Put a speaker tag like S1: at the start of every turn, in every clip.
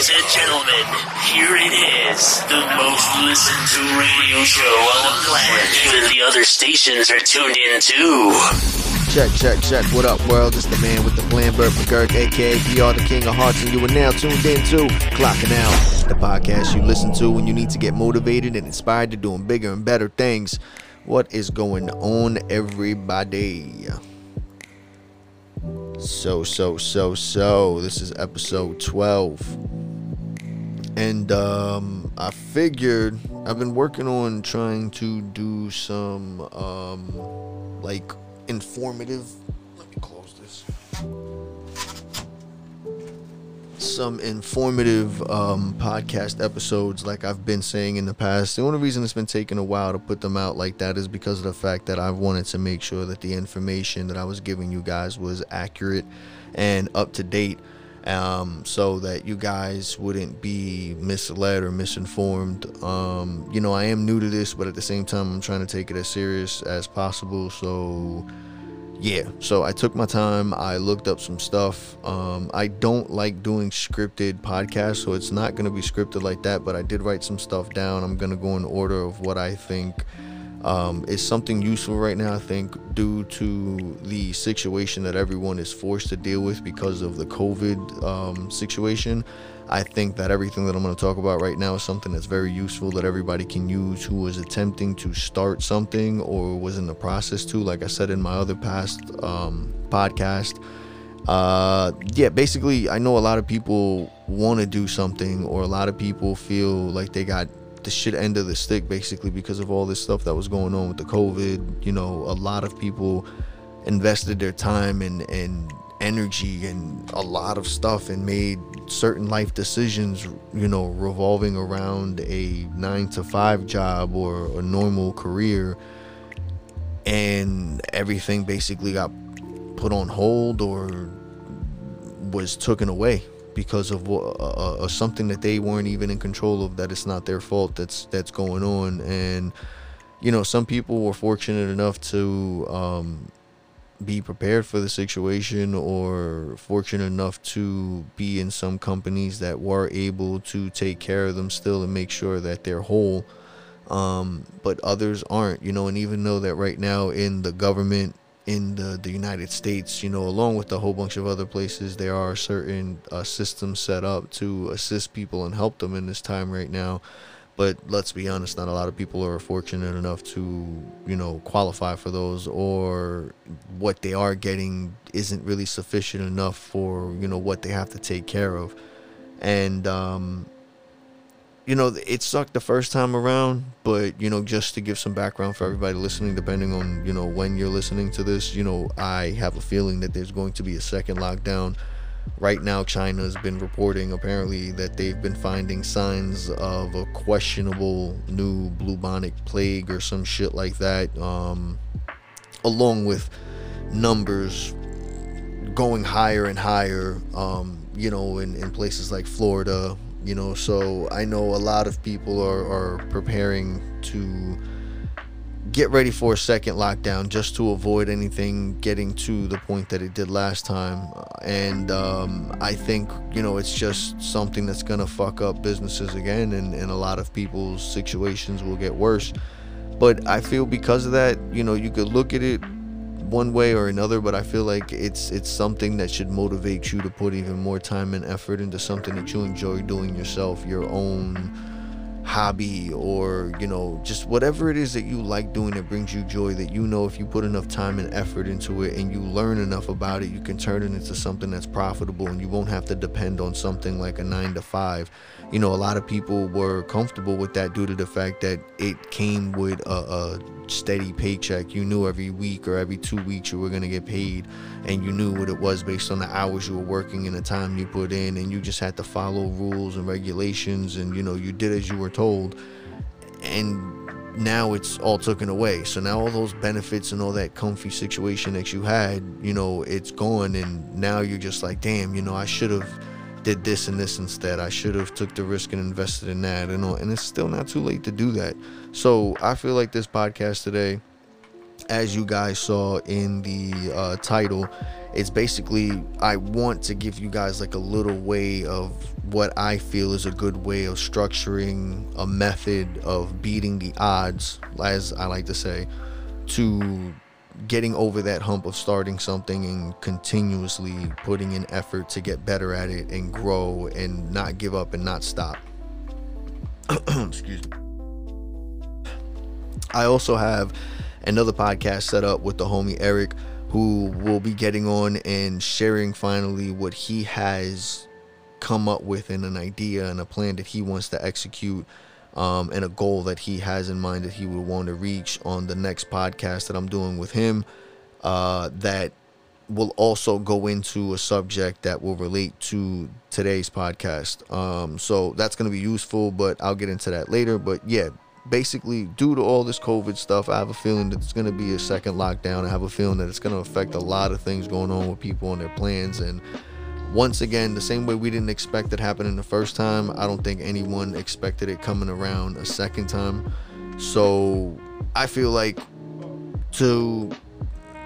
S1: Ladies and gentlemen, here it is, the most listened to radio show on the planet. Even the other stations are tuned in too.
S2: Check, check, check. What up, world? It's the man with the plan, Burt McGurk, aka PR, the king of hearts, and you are now tuned in to Clocking Out, the podcast you listen to when you need to get motivated and inspired to doing bigger and better things. What is going on, everybody? So, so, so, so, this is episode 12. And um, I figured I've been working on trying to do some um, like informative. Let me close this. Some informative um, podcast episodes, like I've been saying in the past. The only reason it's been taking a while to put them out like that is because of the fact that I wanted to make sure that the information that I was giving you guys was accurate and up to date um, so that you guys wouldn't be misled or misinformed. Um, you know, I am new to this, but at the same time, I'm trying to take it as serious as possible. So, yeah, so I took my time. I looked up some stuff. Um, I don't like doing scripted podcasts, so it's not going to be scripted like that, but I did write some stuff down. I'm going to go in order of what I think um, is something useful right now. I think due to the situation that everyone is forced to deal with because of the COVID um, situation. I think that everything that I'm going to talk about right now is something that's very useful that everybody can use who is attempting to start something or was in the process to. Like I said in my other past um, podcast, uh, yeah, basically, I know a lot of people want to do something, or a lot of people feel like they got the shit end of the stick basically because of all this stuff that was going on with the COVID. You know, a lot of people invested their time and, and energy and a lot of stuff and made certain life decisions, you know, revolving around a nine to five job or a normal career. And everything basically got put on hold or was taken away because of uh, uh, something that they weren't even in control of that it's not their fault that's that's going on. And you know some people were fortunate enough to um, be prepared for the situation or fortunate enough to be in some companies that were able to take care of them still and make sure that they're whole. Um, but others aren't you know and even though that right now in the government in the, the United States, you know, along with a whole bunch of other places, there are certain uh, systems set up to assist people and help them in this time right now. But let's be honest, not a lot of people are fortunate enough to, you know, qualify for those, or what they are getting isn't really sufficient enough for, you know, what they have to take care of. And, um, you know, it sucked the first time around, but you know, just to give some background for everybody listening, depending on you know when you're listening to this, you know, I have a feeling that there's going to be a second lockdown. Right now, China has been reporting apparently that they've been finding signs of a questionable new bubonic plague or some shit like that, um, along with numbers going higher and higher. Um, you know, in, in places like Florida, you know so i know a lot of people are, are preparing to get ready for a second lockdown just to avoid anything getting to the point that it did last time. And um, i think you know it's just something that's gonna fuck up businesses again and, and a lot of people's situations will get worse. But i feel because of that you know you could look at it one way or another but i feel like it's it's something that should motivate you to put even more time and effort into something that you enjoy doing yourself your own hobby or you know just whatever it is that you like doing that brings you joy that you know if you put enough time and effort into it and you learn enough about it you can turn it into something that's profitable and you won't have to depend on something like a 9 to 5 you know a lot of people were comfortable with that due to the fact that it came with a, a steady paycheck. You knew every week or every 2 weeks you were going to get paid and you knew what it was based on the hours you were working and the time you put in and you just had to follow rules and regulations and you know you did as you were told. And now it's all taken away. So now all those benefits and all that comfy situation that you had you know it's gone and now you're just like damn you know i should have did this and this instead. I should have took the risk and invested in that and all and it's still not too late to do that. So i feel like this podcast today as you guys saw in the uh, title it's basically I want to give you guys like a little way of what I feel is a good way of structuring a method of beating the odds, as I like to say, to getting over that hump of starting something and continuously putting in effort to get better at it and grow and not give up and not stop. Excuse me. I also have another podcast set up with the homie Eric who will be getting on and sharing finally what he has come up with and an idea and a plan that he wants to execute um, and a goal that he has in mind that he would want to reach on the next podcast that I'm doing with him uh, that will also go into a subject that will relate to today's podcast. Um, so that's going to be useful, but I'll get into that later. But yeah, basically, due to all this COVID stuff, I have a feeling that it's going to be a second lockdown. I have a feeling that it's going to affect a lot of things going on with people and their plans. And once again, the same way we didn't expect it happening the first time, I don't think anyone expected it coming around a second time. So I feel like to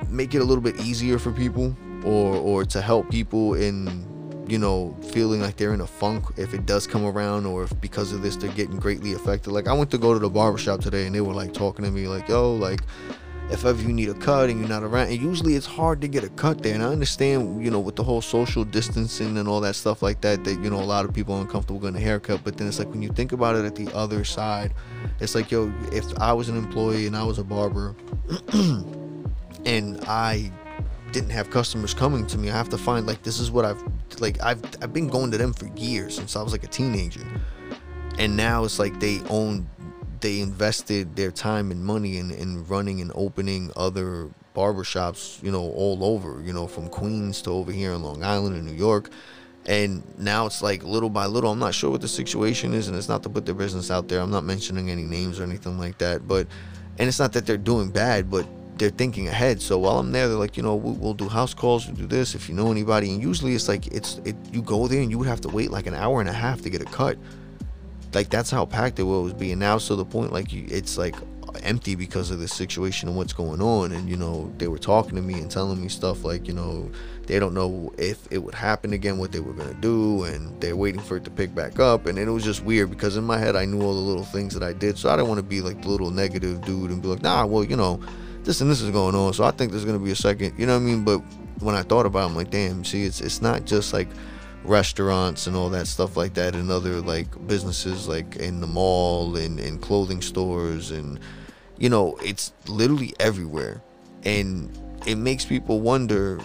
S2: make it a little bit easier for people or or to help people in you know, feeling like they're in a funk if it does come around or if because of this they're getting greatly affected. Like I went to go to the barbershop today and they were like talking to me like, yo, like if ever you need a cut and you're not around and usually it's hard to get a cut there and i understand you know with the whole social distancing and all that stuff like that that you know a lot of people are uncomfortable getting a haircut but then it's like when you think about it at the other side it's like yo if i was an employee and i was a barber and i didn't have customers coming to me. I have to find like this is what I've like I've I've been going to them for years since I was like a teenager. And now it's like they own they invested their time and money in, in running and opening other barbershops, you know, all over, you know, from Queens to over here in Long Island and New York. And now it's like little by little, I'm not sure what the situation is, and it's not to put their business out there. I'm not mentioning any names or anything like that, but and it's not that they're doing bad, but they're thinking ahead. So while I'm there, they're like, you know, we'll, we'll do house calls, we'll do this if you know anybody. And usually it's like it's it. You go there and you would have to wait like an hour and a half to get a cut. Like that's how packed it was being. Now to the point like it's like empty because of the situation and what's going on. And you know, they were talking to me and telling me stuff like, you know, they don't know if it would happen again, what they were gonna do, and they're waiting for it to pick back up. And it was just weird because in my head I knew all the little things that I did, so I didn't want to be like the little negative dude and be like, nah, well, you know this and this is going on. So I think there's gonna be a second. You know what I mean? But when I thought about, it, I'm like, damn. See, it's it's not just like restaurants and all that stuff like that, and other like businesses like in the mall and and clothing stores and you know, it's literally everywhere, and it makes people wonder,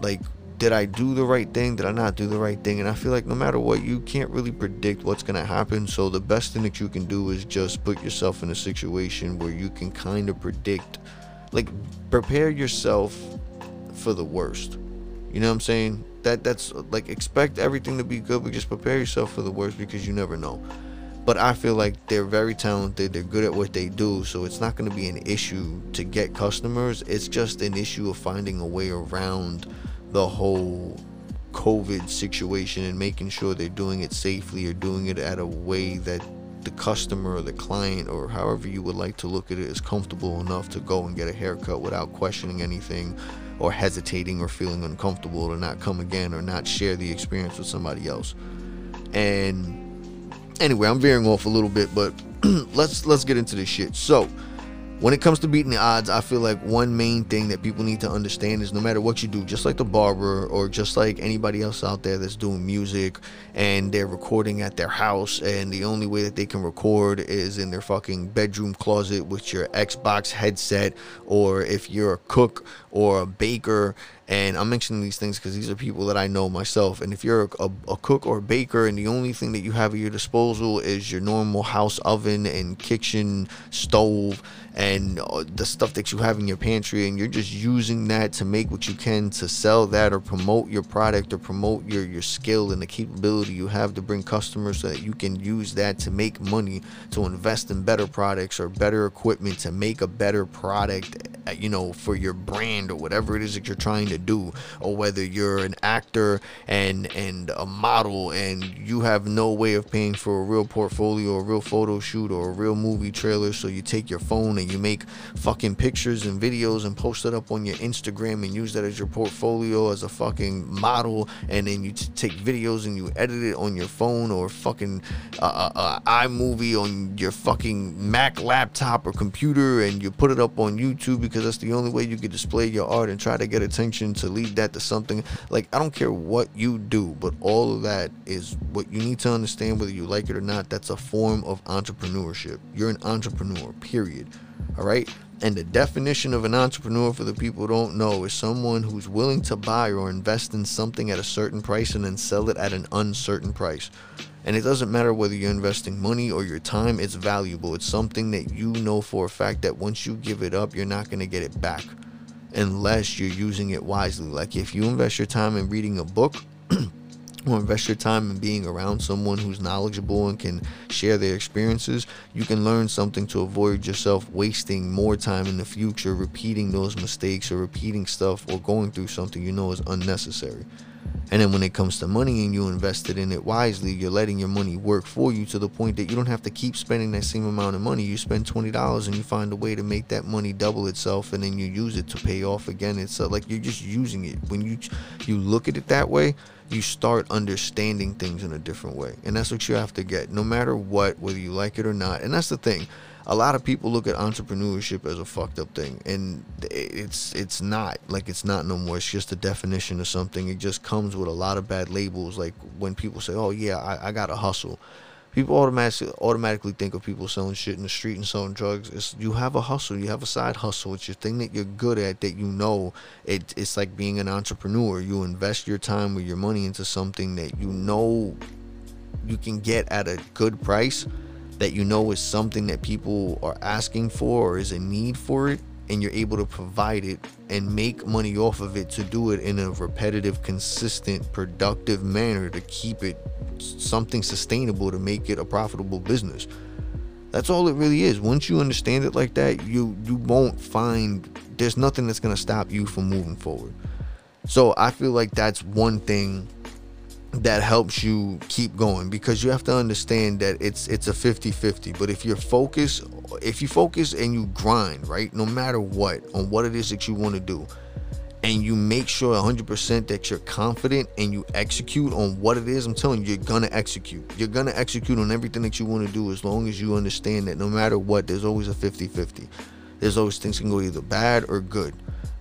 S2: like. Did I do the right thing? Did I not do the right thing? And I feel like no matter what, you can't really predict what's going to happen. So the best thing that you can do is just put yourself in a situation where you can kind of predict like prepare yourself for the worst. You know what I'm saying? That that's like expect everything to be good, but just prepare yourself for the worst because you never know. But I feel like they're very talented. They're good at what they do, so it's not going to be an issue to get customers. It's just an issue of finding a way around the whole COVID situation and making sure they're doing it safely or doing it at a way that the customer or the client or however you would like to look at it is comfortable enough to go and get a haircut without questioning anything or hesitating or feeling uncomfortable to not come again or not share the experience with somebody else. And anyway, I'm veering off a little bit, but let's let's get into this shit. So, when it comes to beating the odds, I feel like one main thing that people need to understand is no matter what you do, just like the barber or just like anybody else out there that's doing music and they're recording at their house, and the only way that they can record is in their fucking bedroom closet with your Xbox headset, or if you're a cook or a baker and I'm mentioning these things because these are people that I know myself. And if you're a, a, cook or a baker and the only thing that you have at your disposal is your normal house oven and kitchen stove and uh, the stuff that you have in your pantry, and you're just using that to make what you can to sell that or promote your product or promote your, your skill and the capability you have to bring customers so that you can use that to make money to invest in better products or better equipment to make a better product, uh, you know, for your brand or whatever it is that you're trying to to do, or whether you're an actor and and a model and you have no way of paying for a real portfolio, a real photo shoot, or a real movie trailer, so you take your phone and you make fucking pictures and videos and post it up on your Instagram and use that as your portfolio as a fucking model, and then you t- take videos and you edit it on your phone or fucking uh, uh, uh, iMovie on your fucking Mac laptop or computer, and you put it up on YouTube because that's the only way you can display your art and try to get attention to lead that to something. Like I don't care what you do, but all of that is what you need to understand whether you like it or not. That's a form of entrepreneurship. You're an entrepreneur. Period. All right. And the definition of an entrepreneur for the people who don't know is someone who's willing to buy or invest in something at a certain price and then sell it at an uncertain price. And it doesn't matter whether you're investing money or your time, it's valuable. It's something that you know for a fact that once you give it up, you're not going to get it back unless you're using it wisely. Like if you invest your time in reading a book, or invest your time in being around someone who's knowledgeable and can share their experiences, you can learn something to avoid yourself wasting more time in the future repeating those mistakes or repeating stuff or going through something you know is unnecessary. And then when it comes to money and you invested in it wisely, you're letting your money work for you to the point that you don't have to keep spending that same amount of money. You spend $20 and you find a way to make that money double itself and then you use it to pay off again. It's uh, like you're just using it. When you you look at it that way, you start understanding things in a different way. And that's what you have to get. No matter what, whether you like it or not. And that's the thing. A lot of people look at entrepreneurship as a fucked up thing. And it's it's not. Like it's not no more. It's just a definition of something. It just comes with a lot of bad labels. Like when people say oh yeah i, I got to hustle people automatically automatically think of people selling shit in the street and selling drugs. It's you have a hustle. You have a side hustle. It's your thing that you're good at that you know. It, it's like being an entrepreneur. You invest your time or your money into something that you know you can get at a good price that you know is something that people are asking for or is a need for it and you're able to provide it and make money off of it to do it in a repetitive consistent productive manner to keep it something sustainable to make it a profitable business. That's all it really is. Once you understand it like that you you won't find there's nothing that's going to stop you from moving forward. So i feel like that's one thing that helps you keep going because you have to understand that it's it's a 50-50 but if you're focused if you focus and you grind right no matter what on what it is that you want to do and you make sure 100% that you're confident and you execute on what it is i'm telling you you're gonna execute. You're gonna execute on everything that you want to do as long as you understand that no matter what there's always a 50-50 there's always things can go either bad or good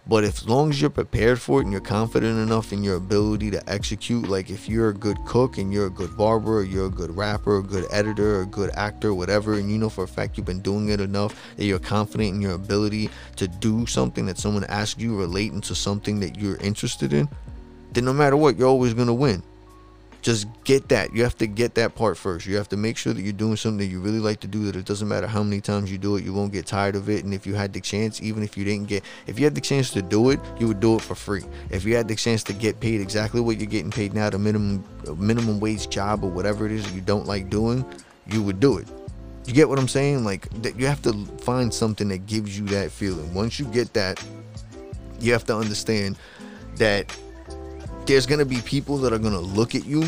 S2: but if, as long as you're prepared for it and you're confident enough in your ability to execute, like if you're a good cook and you're a good barber, or you're a good rapper, a good editor, a good actor, whatever, and you know for a fact you've been doing it enough that you're confident in your ability to do something that someone asks you relating to something that you're interested in, then no matter what, you're always gonna win just get that. You have to get that part first. You have to make sure that you're doing something that you really like to do. That it doesn't matter how many times you do it, you won't get tired of it. And if you had the chance, even if you didn't get, if you had the chance to do it, you would do it for free. If you had the chance to get paid exactly what you're getting paid now, the minimum uh, minimum wage job or whatever it is you don't like doing, you would do it. You get what I'm saying? Like that, you have to find something that gives you that feeling. Once you get that, you have to understand that there's gonna be people that are gonna look at you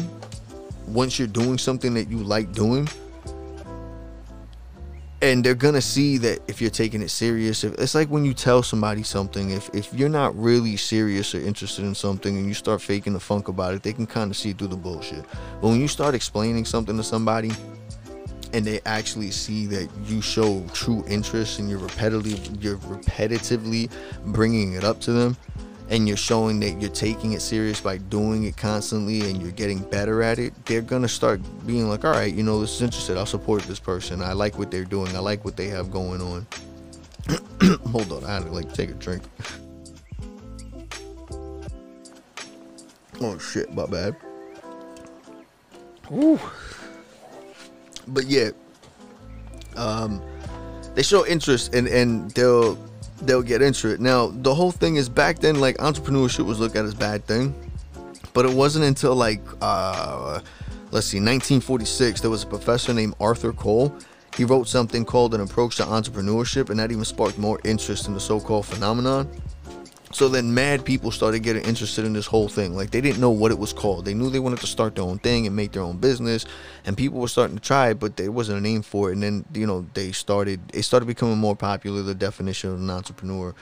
S2: once you're doing something that you like doing. And they're gonna see that if you're taking it serious if, it's like when you tell somebody something if, if you're not really serious or interested in something and you start faking the funk about it they can kind of see through the bullshit. But when you start explaining something to somebody and they actually see that you show true interest and you're repetitively you're repetitively bringing it up to them and you're showing that you're taking it serious by doing it constantly and you're getting better at it, they're gonna start being like, all right, you know, this is interested. I'll support this person. I like what they're doing. I like what they have going on. Hold on, I had to like take a drink. oh shit, my bad. Woo. But yeah, um, they show interest and and they'll they'll get into it. Now, the whole thing is back then, like entrepreneurship was looked at as bad thing, but it wasn't until like uh, let's see, 1946, there was a professor named Arthur Cole. He wrote something called An Approach to Entrepreneurship, and that even sparked more interest in the so-called phenomenon. So then mad people started getting interested in this whole thing. Like they didn't know what it was called. They knew they wanted to start their own thing and make their own business. And people were starting to try it, but there wasn't a name for it. And then, you know, they started it started becoming more popular, the definition of an entrepreneur.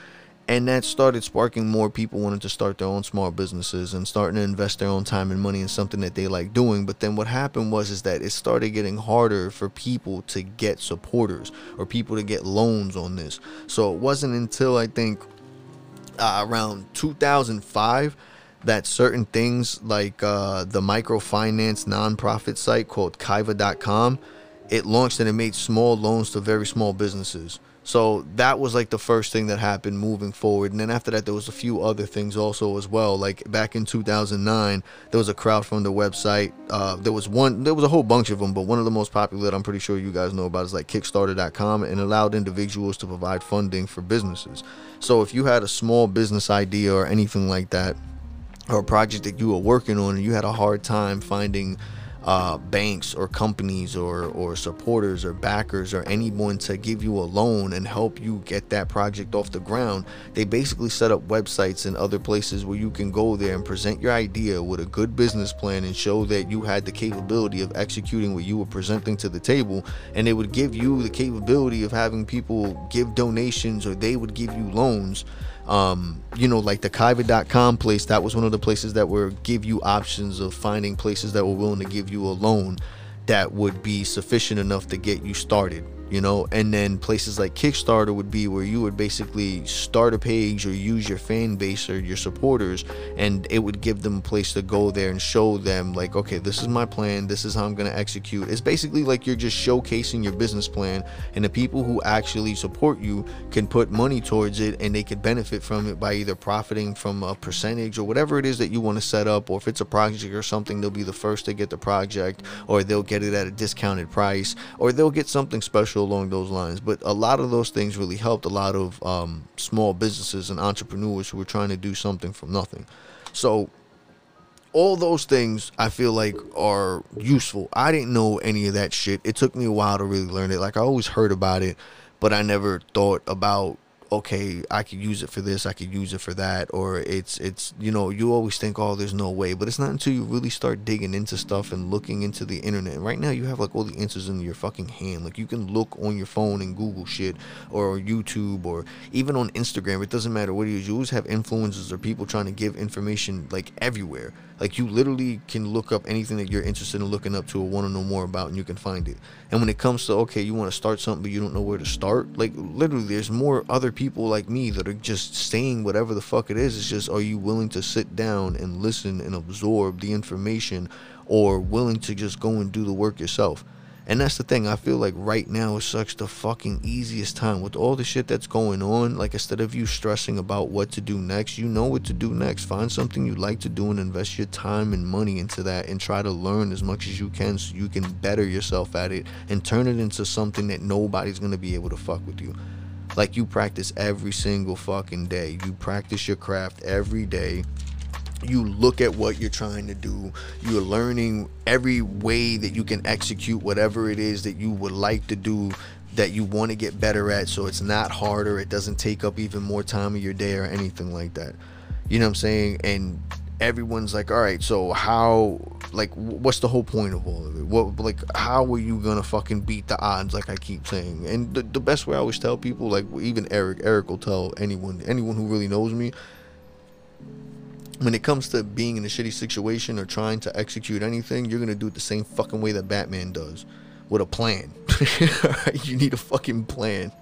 S2: And that started sparking more people wanting to start their own small businesses and starting to invest their own time and money in something that they like doing. But then what happened was is that it started getting harder for people to get supporters or people to get loans on this. So it wasn't until I think uh, around 2005 that certain things like uh, the microfinance nonprofit site called Kiva.com, it launched and it made small loans to very small businesses. So that was like the first thing that happened moving forward. And then after that, there was a few other things also as well. Like back in 2009, there was a crowdfunder website. Uh, there was one, there was a whole bunch of them, but one of the most popular that I'm pretty sure you guys know about is like Kickstarter.com and allowed individuals to provide funding for businesses. So if you had a small business idea or anything like that, or a project that you were working on and you had a hard time finding uh, banks or companies or, or supporters or backers or anyone to give you a loan and help you get that project off the ground. They basically set up websites and other places where you can go there and present your idea with a good business plan and show that you had the capability of executing what you were presenting to the table. And they would give you the capability of having people give donations or they would give you loans um, you know, like the Kiva.com place, that was one of the places that were give you options of finding places that were willing to give you a loan that would be sufficient enough to get you started you know? And then places like kickstarter would be where you would basically start a page or use your fan base or your supporters and it would give them a place to go there and show them like okay this is my plan this is how i'm going to execute. It's basically like you're just showcasing your business plan and the people who actually support you can put money towards it and they could benefit from it by either profiting from a percentage or whatever it is that you want to set up or if it's a project or something they'll be the first to get the project or they'll get it at a discounted price or they'll get something special along those lines. But a lot of those things really helped a lot of um, small businesses and entrepreneurs who were trying to do something from nothing. So all those things I feel like are useful. I didn't know any of that shit. It took me a while to really learn it. Like I always heard about it, but I never thought about okay, I could use it for this, I could use it for that, or it's it's you know you always think oh there's no way, but it's not until you really start digging into stuff and looking into the internet. And right now you have like all the answers in your fucking hand. Like you can look on your phone and Google shit or YouTube or even on Instagram. It doesn't matter what it is. You always have influencers or people trying to give information like everywhere. Like you literally can look up anything that you're interested in looking up to or want to know more about, and you can find it. And when it comes to okay, you want to start something but you don't know where to start, like literally, there's more other people like me that are just saying whatever the fuck it is. It's just are you willing to sit down and listen and absorb the information, or willing to just go and do the work yourself? And that's the thing. I feel like right now is such the fucking easiest time with all the shit that's going on. Like instead of you stressing about what to do next, you know what to do next. Find something you like to do and invest your time and money into that and try to learn as much as you can so you can better yourself at it and turn it into something that nobody's going to be able to fuck with you. Like you practice every single fucking day. You practice your craft every day. You look at what you're trying to do. You're learning every way that you can execute whatever it is that you would like to do that you want to get better at so it's not harder. It doesn't take up even more time of your day or anything like that. You know what i'm saying? And everyone's like all right so how like what's the whole point of all of it what like how are you gonna fucking beat the odds like i keep saying and the, the best way i always tell people like even eric eric will tell anyone anyone who really knows me when it comes to being in a shitty situation or trying to execute anything, you're gonna do it the same fucking way that Batman does, with a plan. you need a fucking plan.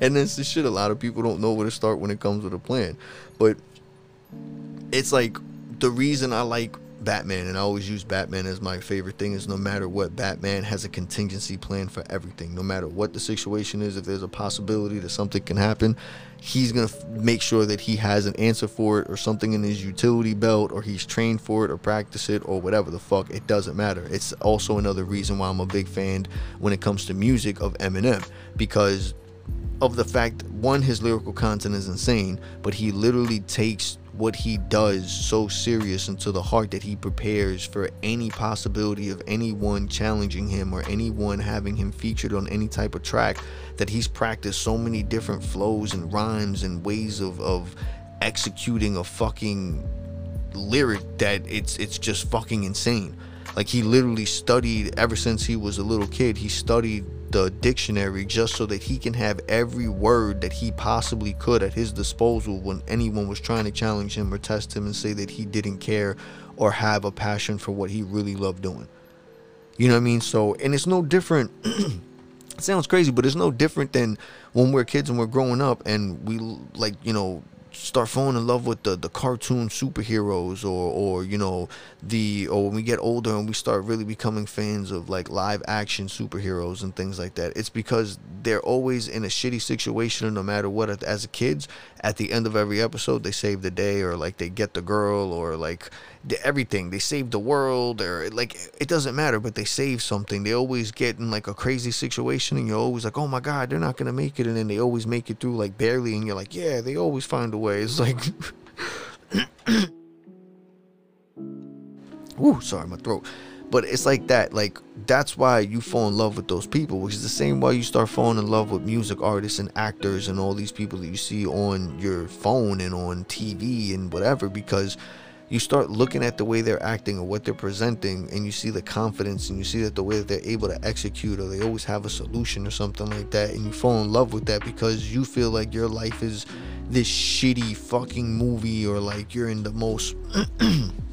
S2: And that's the shit. A lot of people don't know where to start when it comes with a plan. But it's like the reason I like Batman, and I always use Batman as my favorite thing, is no matter what, Batman has a contingency plan for everything. No matter what the situation is, if there's a possibility that something can happen, he's going to make sure that he has an answer for it or something in his utility belt or he's trained for it or practice it or whatever the fuck. It doesn't matter. It's also another reason why I'm a big fan when it comes to music of Eminem because of the fact one his lyrical content is insane but he literally takes what he does so serious into the heart that he prepares for any possibility of anyone challenging him or anyone having him featured on any type of track that he's practiced so many different flows and rhymes and ways of, of executing a fucking lyric that it's it's just fucking insane. Like he literally studied ever since he was a little kid. He studied the dictionary just so that he can have every word that he possibly could at his disposal when anyone was trying to challenge him or test him and say that he didn't care or have a passion for what he really loved doing. You know what I mean? So, and it's no different. sounds crazy, but it's no different than when we're kids and we're growing up and we like, you know, start falling in love with the the cartoon superheroes or or you know the or when we get older and we start really becoming fans of like live action superheroes and things like that it's because they're always in a shitty situation no matter what as a kids at the end of every episode they save the day or like they get the girl or like everything. They save the world or like it doesn't matter but they save something. They always get in like a crazy situation and you're always like oh my god they're not gonna make it and then they always make it through like barely and you're like yeah they always find a way. It's like Ooh, sorry my throat but it's like that like that's why you fall in love with those people which is the same way you start falling in love with music artists and actors and all these people that you see on your phone and on tv and whatever because you start looking at the way they're acting or what they're presenting and you see the confidence and you see that the way that they're able to execute or they always have a solution or something like that and you fall in love with that because you feel like your life is this shitty fucking movie or like you're in the most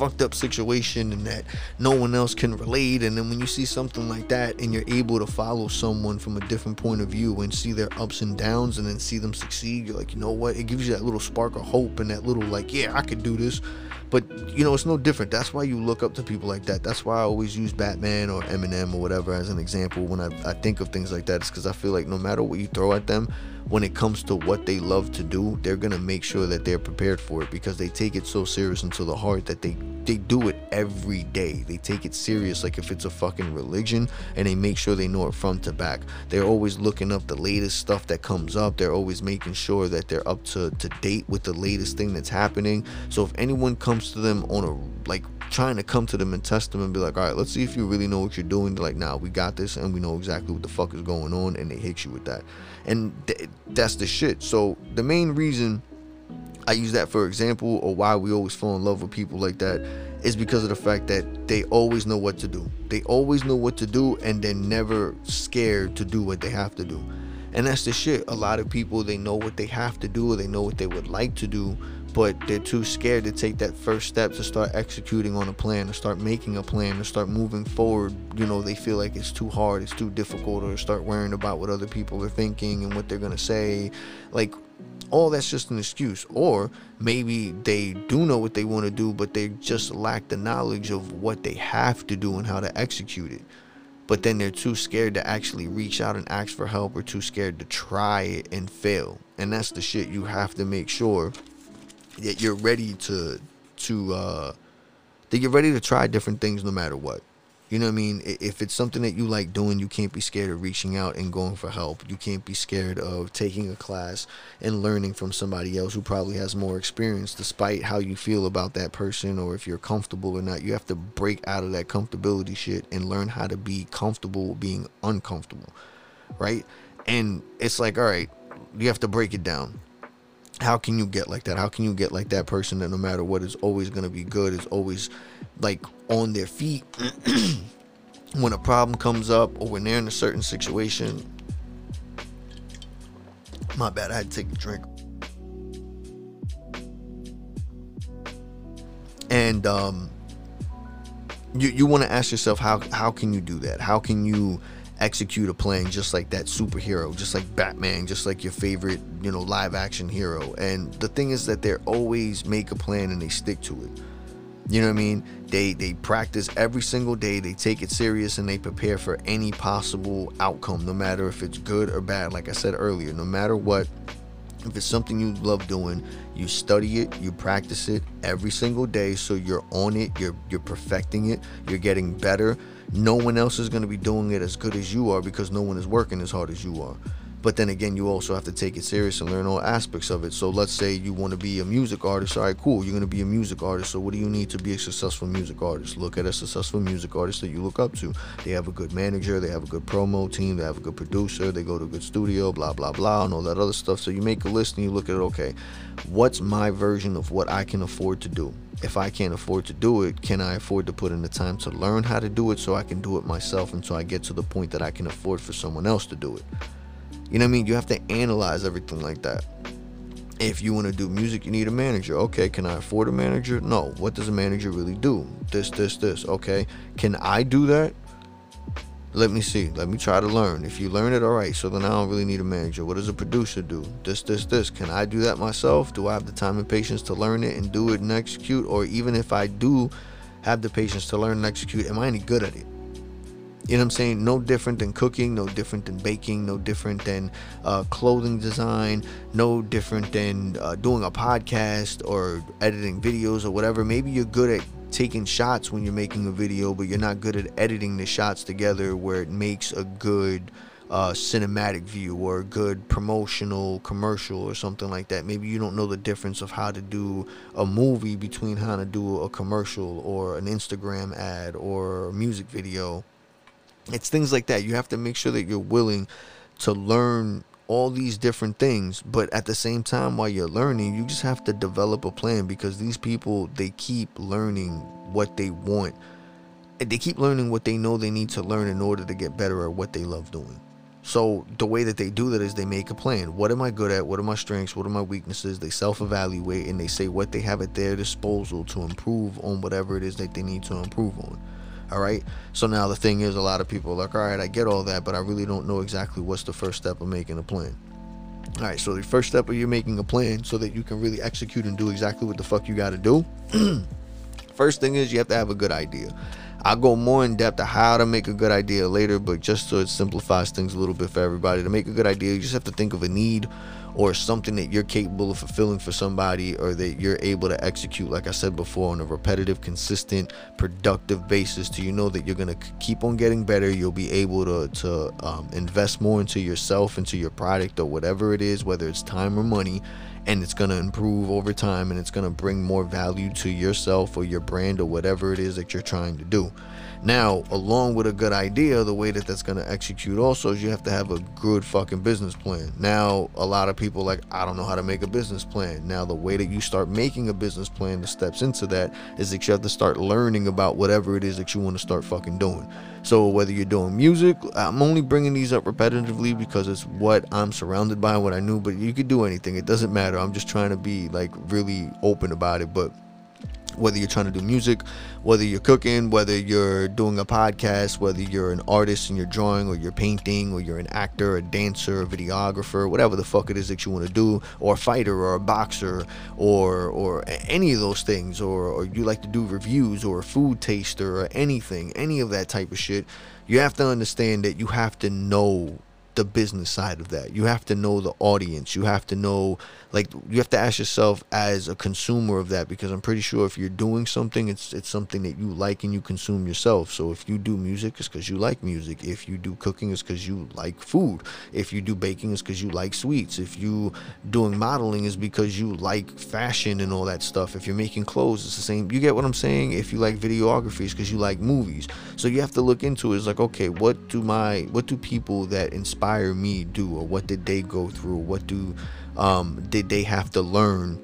S2: fucked up situation and that no one else can relate. And then when you see something like that and you're able to follow someone from a different point of view and see their ups and downs and then see them succeed you're like you know what? It gives you that little spark of hope and that little like yeah i could do this. But you know it's no different. That's why you look up to people like that. That's why i always use batman or eminem or whatever as an example when i, I think of things like that. It's because i feel like no matter what you throw at them when it comes to what they love to do, they're gonna make sure that they're prepared for it because they take it so serious into the heart that they they do it every day. They take it serious like if it's a fucking religion and they make sure they know it front to back. They're always looking up the latest stuff that comes up. They're always making sure that they're up to, to date with the latest thing that's happening. So if anyone comes to them on a like trying to come to them and test them and be like, all right, let's see if you really know what you're doing. They're like, nah, we got this and we know exactly what the fuck is going on, and they hit you with that and th- that's the shit. So the main reason I use that for example, or why we always fall in love with people like that, is because of the fact that they always know what to do. They always know what to do, and they're never scared to do what they have to do. And that's the shit. A lot of people they know what they have to do, or they know what they would like to do, but they're too scared to take that first step to start executing on a plan, to start making a plan, to start moving forward. You know, they feel like it's too hard, it's too difficult, or start worrying about what other people are thinking and what they're gonna say. Like, all that's just an excuse. Or maybe they do know what they want to do, but they just lack the knowledge of what they have to do and how to execute it. But then they're too scared to actually reach out and ask for help, or too scared to try it and fail. And that's the shit you have to make sure that you're ready to to uh that you're ready to try different things no matter what. You know what I mean? If it's something that you like doing, you can't be scared of reaching out and going for help. You can't be scared of taking a class and learning from somebody else who probably has more experience, despite how you feel about that person or if you're comfortable or not. You have to break out of that comfortability shit and learn how to be comfortable being uncomfortable, right? And it's like, all right, you have to break it down how can you get like that? How can you get like that person that no matter what is always going to be good, is always like on their feet when a problem comes up or when they're in a certain situation? My bad, I had to take a drink. And um you you want to ask yourself how how can you do that? How can you execute a plan just like that superhero, just like Batman, just like your favorite, you know, live action hero. And the thing is that they always make a plan and they stick to it. You know what I mean? They they practice every single day. They take it serious and they prepare for any possible outcome, no matter if it's good or bad. Like I said earlier, no matter what, if it's something you love doing, you study it, you practice it every single day so you're on it, you're you're perfecting it, you're getting better no one else is going to be doing it as good as you are because no one is working as hard as you are. But then again you also have to take it serious and learn all aspects of it. So let's say you want to be a music artist all right cool you're going to be a music artist. So what do you need to be a successful music artist? Look at a successful music artist that you look up to. They have a good manager they have a good promo team they have a good producer they go to a good studio blah blah blah and all that other stuff. So you make a list and you look at it okay what's my version of what i can afford to do? If I can't afford to do it, can I afford to put in the time to learn how to do it so I can do it myself until I get to the point that I can afford for someone else to do it? You know what I mean? You have to analyze everything like that. If you want to do music, you need a manager. Okay, can I afford a manager? No. What does a manager really do? This, this, this. Okay. Can I do that? Let me see. Let me try to learn. If you learn it, all right. So then I don't really need a manager. What does a producer do? This, this, this. Can I do that myself? Do I have the time and patience to learn it and do it and execute? Or even if I do have the patience to learn and execute, am I any good at it? You know what I'm saying? No different than cooking, no different than baking, no different than uh, clothing design, no different than uh, doing a podcast or editing videos or whatever. Maybe you're good at taking shots when you're making a video, but you're not good at editing the shots together where it makes a good uh, cinematic view or a good promotional commercial or something like that. Maybe you don't know the difference of how to do a movie between how to do a commercial or an Instagram ad or a music video it's things like that. You have to make sure that you're willing to learn all these different things, but at the same time, while you're learning, you just have to develop a plan because these people they keep learning what they want. They keep learning what they know they need to learn in order to get better at what they love doing. So the way that they do that is they make a plan. What am I good at? What are my strengths? What are my weaknesses? They self-evaluate and they say what they have at their disposal to improve on whatever it is that they need to improve on. All right. So now the thing is, a lot of people like, all right, I get all that, but I really don't know exactly what's the first step of making a plan. All right. So the first step of you making a plan so that you can really execute and do exactly what the fuck you got to do. first thing is you have to have a good idea. I'll go more in depth to how to make a good idea later, but just so it simplifies things a little bit for everybody, to make a good idea, you just have to think of a need or something that you're capable of fulfilling for somebody or that you're able to execute like i said before on a repetitive consistent productive basis to you know that you're going to keep on getting better? You'll be able to, to um, invest more into yourself into your product or whatever it is whether it's time or money and it's going to improve over time and it's going to bring more value to yourself or your brand or whatever it is that you're trying to do now, along with a good idea, the way that that's going to execute also is you have to have a good fucking business plan. Now, a lot of people like, I don't know how to make a business plan. Now, the way that you start making a business plan, the steps into that is that you have to start learning about whatever it is that you want to start fucking doing. So, whether you're doing music, I'm only bringing these up repetitively because it's what I'm surrounded by, what I knew, but you could do anything. It doesn't matter. I'm just trying to be like really open about it. But whether you're trying to do music, whether you're cooking, whether you're doing a podcast, whether you're an artist and you're drawing or you're painting or you're an actor, a dancer, a videographer, whatever the fuck it is that you want to do, or a fighter or a boxer or or any of those things, or, or you like to do reviews or a food taster or anything, any of that type of shit, you have to understand that you have to know the business side of that. You have to know the audience. You have to know like you have to ask yourself as a consumer of that because I'm pretty sure if you're doing something it's it's something that you like and you consume yourself. So if you do music it's cuz you like music. If you do cooking it's cuz you like food. If you do baking it's cuz you like sweets. If you doing modeling is because you like fashion and all that stuff. If you're making clothes it's the same. You get what I'm saying? If you like videography it's cuz you like movies. So you have to look into it. It's like okay, what do my what do people that inspire me do or what did they go through? What do um, did they have to learn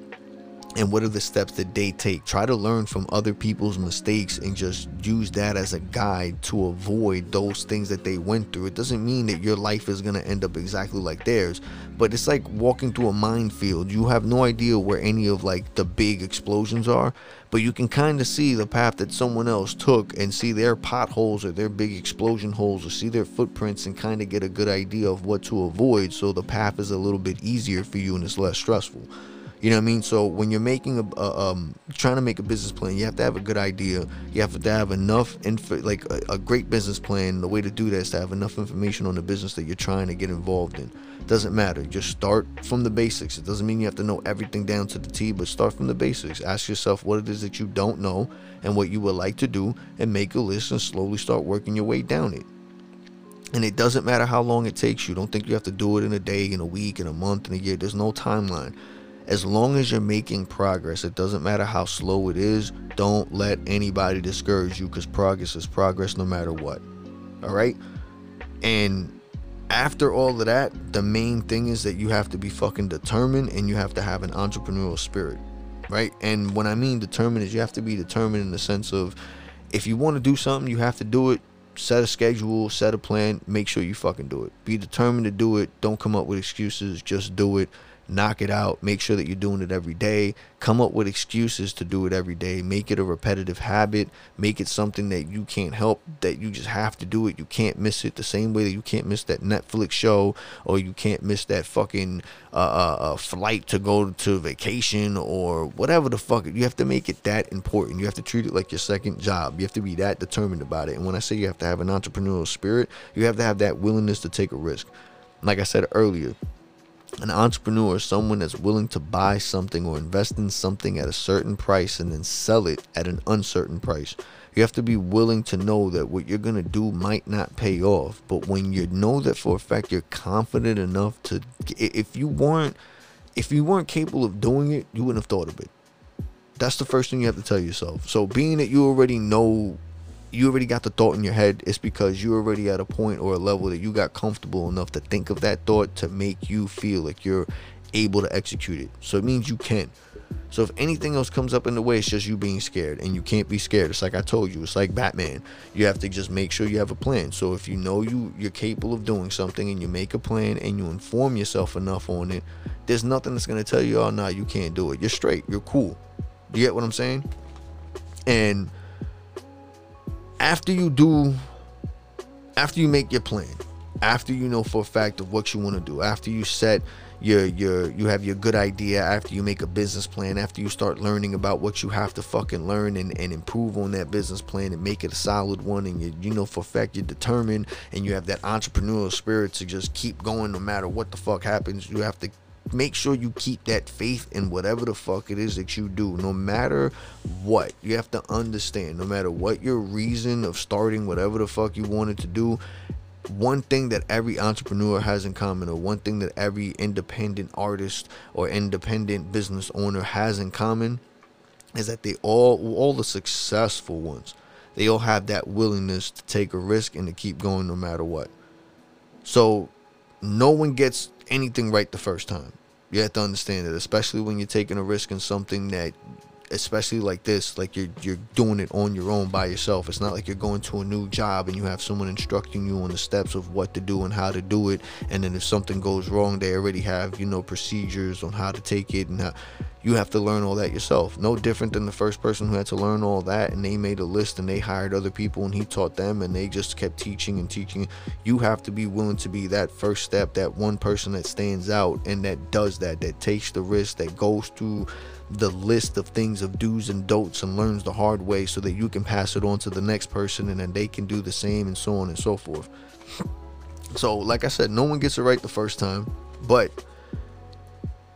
S2: and what are the steps that they take? Try to learn from other people's mistakes and just use that as a guide to avoid those things that they went through. It doesn't mean that your life is going to end up exactly like theirs but it's like walking through a minefield. You have no idea where any of like the big explosions are but you can kind of see the path that someone else took and see their potholes or their big explosion holes or see their footprints and kind of get a good idea of what to avoid so the path is a little bit easier for you and it's less stressful you know what I mean? So when you're making a, a um, trying to make a business plan, you have to have a good idea. You have to have enough info, like a, a, great business plan. The way to do that is to have enough information on the business that you're trying to get involved in. Doesn't matter. Just start from the basics. It doesn't mean you have to know everything down to the T, but start from the basics. Ask yourself what it is that you don't know and what you would like to do, and make a list and slowly start working your way down it. And it doesn't matter how long it takes you. Don't think you have to do it in a day, in a week, in a month, in a year. There's no timeline. As long as you're making progress, it doesn't matter how slow it is. Don't let anybody discourage you because progress is progress no matter what. All right? And after all of that, the main thing is that you have to be fucking determined and you have to have an entrepreneurial spirit. Right? And when I mean determined is you have to be determined in the sense of if you want to do something, you have to do it set a schedule, set a plan, make sure you fucking do it. Be determined to do it. Don't come up with excuses, just do it knock it out make sure that you're doing it every day. Come up with excuses to do it every day. Make it a repetitive habit. Make it something that you can't help that you just have to do it. You can't miss it the same way that you can't miss that netflix show or you can't miss that fucking uh, uh, uh, flight to go to vacation or whatever the fuck. You have to make it that important. You have to treat it like your second job. You have to be that determined about it. And when i say you have to have an entrepreneurial spirit you have to have that willingness to take a risk. Like i said earlier an entrepreneur is someone that's willing to buy something or invest in something at a certain price and then sell it at an uncertain price. You have to be willing to know that what you're going to do might not pay off. But when you know that for a fact you're confident enough to if you weren't if you weren't capable of doing it, you wouldn't have thought of it. That's the first thing you have to tell yourself. So being that you already know you already got the thought in your head it's because you're already at a point or a level that you got comfortable enough to think of that thought to make you feel like you're able to execute it. So it means you can. So if anything else comes up in the way it's just you being scared and you can't be scared. It's like i told you it's like batman. You have to just make sure you have a plan. So if you know you you're capable of doing something and you make a plan and you inform yourself enough on it there's nothing that's going to tell you oh no you can't do it. You're straight. You're cool. You get what i'm saying? And after you do after you make your plan after you know for a fact of what you want to do after you set your your you have your good idea after you make a business plan after you start learning about what you have to fucking learn and, and improve on that business plan and make it a solid one and you, you know for a fact you're determined and you have that entrepreneurial spirit to just keep going no matter what the fuck happens you have to make sure you keep that faith in whatever the fuck it is that you do no matter what you have to understand no matter what your reason of starting whatever the fuck you wanted to do one thing that every entrepreneur has in common or one thing that every independent artist or independent business owner has in common is that they all all the successful ones they all have that willingness to take a risk and to keep going no matter what so no one gets anything right the first time. You have to understand it, especially when you're taking a risk in something that especially like this like you're you're doing it on your own by yourself. It's not like you're going to a new job and you have someone instructing you on the steps of what to do and how to do it. And then if something goes wrong they already have you know procedures on how to take it and how you have to learn all that yourself no different than the first person who had to learn all that and they made a list and they hired other people and he taught them and they just kept teaching and teaching you have to be willing to be that first step that one person that stands out and that does that that takes the risk that goes through the list of things of do's and don'ts and learns the hard way so that you can pass it on to the next person and then they can do the same and so on and so forth. So, like I said, no one gets it right the first time, but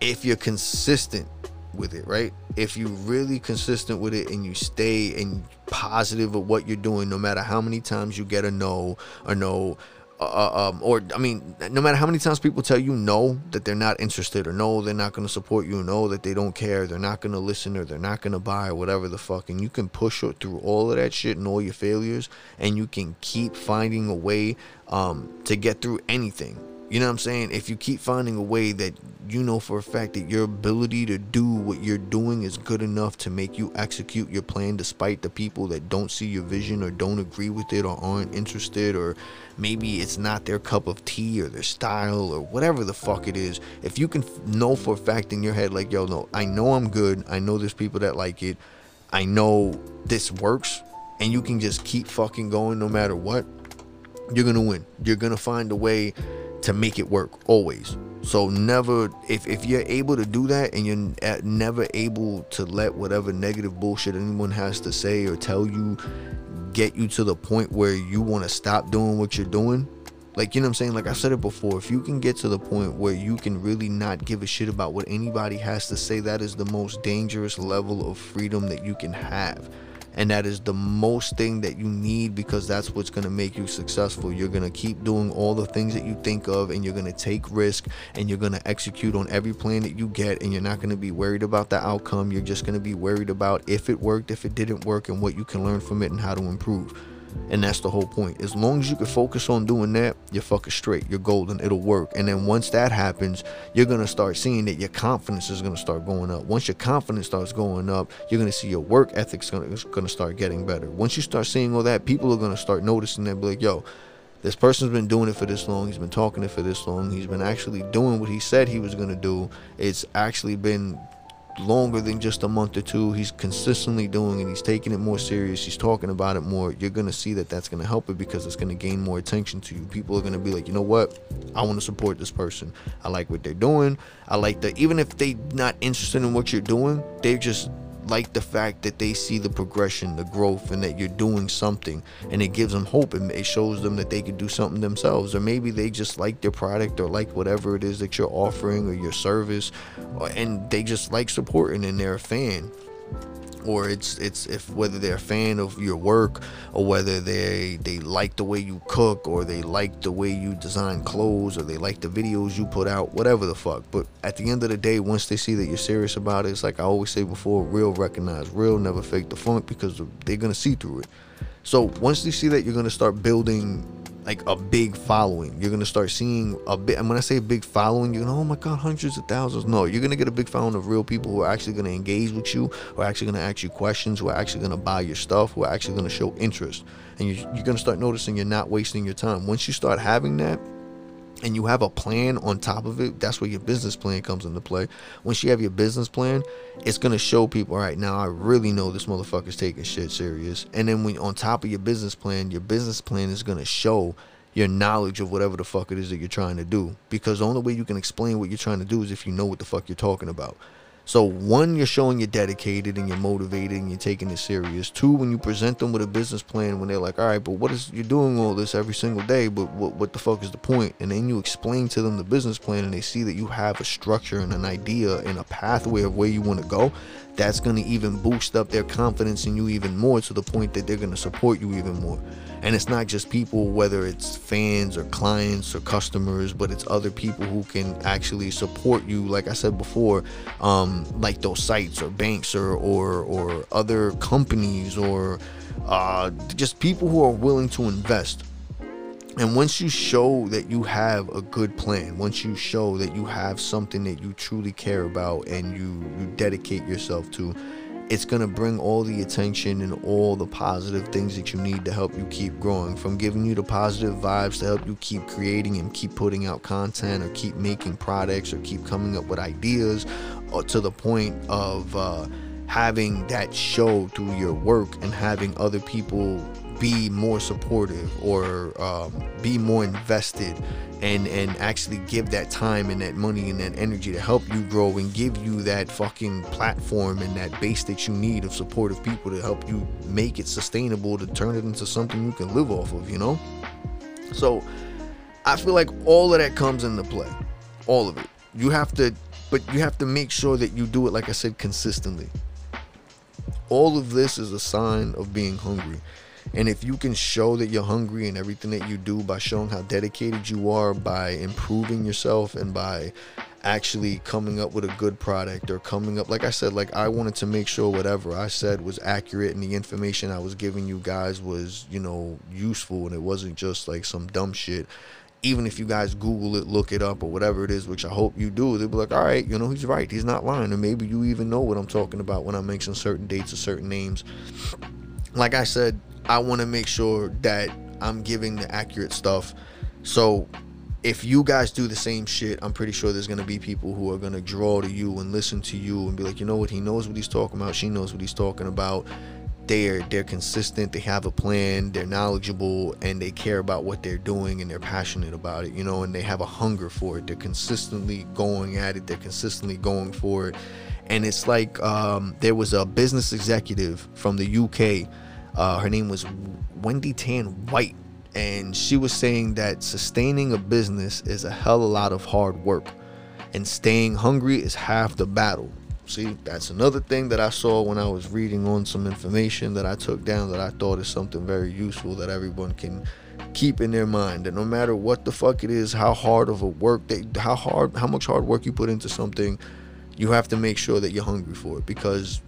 S2: if you're consistent with it, right? If you're really consistent with it and you stay and positive of what you're doing, no matter how many times you get a no or no, uh, uh, um, or I mean, no matter how many times people tell you no that they're not interested or no they're not going to support you, no that they don't care, they're not going to listen or they're not going to buy or whatever the fuck, and you can push through all of that shit and all your failures, and you can keep finding a way um, to get through anything you know what I'm saying? If you keep finding a way that you know for a fact that your ability to do what you're doing is good enough to make you execute your plan despite the people that don't see your vision or don't agree with it or aren't interested or maybe it's not their cup of tea or their style or whatever the fuck it is. If you can know for a fact in your head like, yo, no, I know I'm good. I know there's people that like it. I know this works and you can just keep fucking going no matter what. You're going to win. You're going to find a way to make it work always. So never if if you're able to do that and you're never able to let whatever negative bullshit anyone has to say or tell you get you to the point where you want to stop doing what you're doing. Like you know what I'm saying? Like I said it before, if you can get to the point where you can really not give a shit about what anybody has to say, that is the most dangerous level of freedom that you can have and that is the most thing that you need because that's what's going to make you successful. You're going to keep doing all the things that you think of and you're going to take risk and you're going to execute on every plan that you get and you're not going to be worried about the outcome. You're just going to be worried about if it worked if it didn't work and what you can learn from it and how to improve and that's the whole point. As long as you can focus on doing that, you're fucking straight. You're golden. It'll work. And then once that happens, you're gonna start seeing that your confidence is gonna start going up. Once your confidence starts going up, you're gonna see your work ethic's gonna, gonna start getting better. Once you start seeing all that, people are gonna start noticing that, be like, yo, this person's been doing it for this long. He's been talking it for this long. He's been actually doing what he said he was gonna do. It's actually been longer than just a month or two. He's consistently doing it. He's taking it more serious. He's talking about it more. You're gonna see that that's gonna help it because it's gonna gain more attention to you. People are gonna be like, you know what? I want to support this person. I like what they're doing. I like that. Even if they're not interested in what you're doing, they're just like the fact that they see the progression, the growth, and that you're doing something, and it gives them hope and it shows them that they can do something themselves, or maybe they just like their product or like whatever it is that you're offering or your service, and they just like supporting and they're a fan or it's it's if whether they're a fan of your work or whether they they like the way you cook or they like the way you design clothes or they like the videos you put out whatever the fuck. But at the end of the day once they see that you're serious about it it's like i always say before real recognize real never fake the funk because they're gonna see through it. So once they see that you're gonna start building like a big following. You're gonna start seeing a bit. And when I say big following, you're gonna oh my god, hundreds of thousands. No, you're gonna get a big following of real people who are actually gonna engage with you, who are actually gonna ask you questions, who are actually gonna buy your stuff, who are actually gonna show interest. And you're, you're gonna start noticing you're not wasting your time. Once you start having that, and you have a plan on top of it, that's where your business plan comes into play. Once you have your business plan, it's gonna show people, all right, now I really know this motherfucker's taking shit serious. And then when on top of your business plan, your business plan is gonna show your knowledge of whatever the fuck it is that you're trying to do. Because the only way you can explain what you're trying to do is if you know what the fuck you're talking about. So one, you're showing you're dedicated and you're motivated and you're taking it serious. Two, when you present them with a business plan, when they're like, all right, but what is you're doing all this every single day, but what what the fuck is the point? And then you explain to them the business plan and they see that you have a structure and an idea and a pathway of where you want to go that's going to even boost up their confidence in you even more to the point that they're going to support you even more. And it's not just people, whether it's fans or clients or customers, but it's other people who can actually support you. Like I said before, um, like those sites or banks or or, or other companies or uh, just people who are willing to invest and once you show that you have a good plan, once you show that you have something that you truly care about and you, you dedicate yourself to, it's going to bring all the attention and all the positive things that you need to help you keep growing. From giving you the positive vibes to help you keep creating and keep putting out content or keep making products or keep coming up with ideas or uh, to the point of uh, having that show through your work and having other people be more supportive or um, be more invested and and actually give that time and that money and that energy to help you grow and give you that fucking platform and that base that you need of supportive people to help you make it sustainable to turn it into something you can live off of you know? So i feel like all of that comes into play. All of it. You have to but you have to make sure that you do it like i said consistently. All of this is a sign of being hungry and if you can show that you're hungry in everything that you do by showing how dedicated you are, by improving yourself, and by actually coming up with a good product or coming up, like I said, like I wanted to make sure whatever I said was accurate and the information I was giving you guys was, you know, useful and it wasn't just like some dumb shit even if you guys Google it, look it up, or whatever it is, which I hope you do, they'll be like, all right, you know, he's right. He's not lying. And maybe you even know what I'm talking about when I mention certain dates or certain names. Like I said, I want to make sure that I'm giving the accurate stuff. So if you guys do the same shit, I'm pretty sure there's gonna be people who are gonna draw to you and listen to you and be like, you know what, he knows what he's talking about, she knows what he's talking about. They're they're consistent, they have a plan, they're knowledgeable, and they care about what they're doing and they're passionate about it, you know, and they have a hunger for it. They're consistently going at it, they're consistently going for it. And it's like um, there was a business executive from the UK uh, her name was Wendy Tan White, and she was saying that sustaining a business is a hell of a lot of hard work, and staying hungry is half the battle. See, that's another thing that I saw when I was reading on some information that I took down that I thought is something very useful that everyone can keep in their mind that no matter what the fuck it is, how hard of a work that how hard how much hard work you put into something, you have to make sure that you're hungry for it because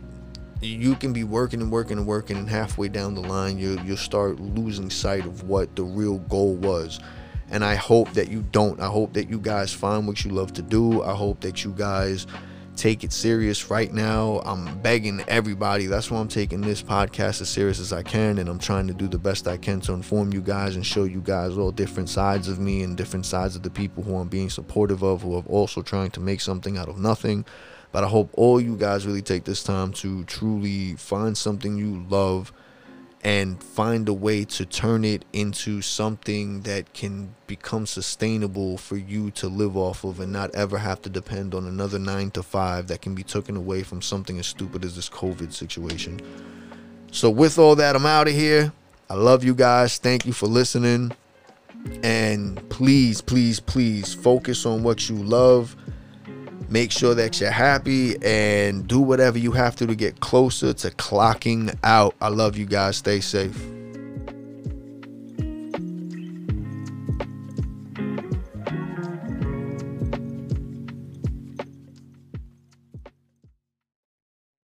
S2: you can be working and working and working and halfway down the line you you'll start losing sight of what the real goal was. And I hope that you don't. I hope that you guys find what you love to do. I hope that you guys take it serious right now. I'm begging everybody. That's why I'm taking this podcast as serious as I can, and I'm trying to do the best I can to inform you guys and show you guys all different sides of me and different sides of the people who I'm being supportive of, who are also trying to make something out of nothing. But I hope all you guys really take this time to truly find something you love and find a way to turn it into something that can become sustainable for you to live off of and not ever have to depend on another nine to five that can be taken away from something as stupid as this COVID situation. So, with all that, I'm out of here. I love you guys. Thank you for listening. And please, please, please focus on what you love Make sure that you're happy and do whatever you have to to get closer to clocking out. I love you guys. Stay safe.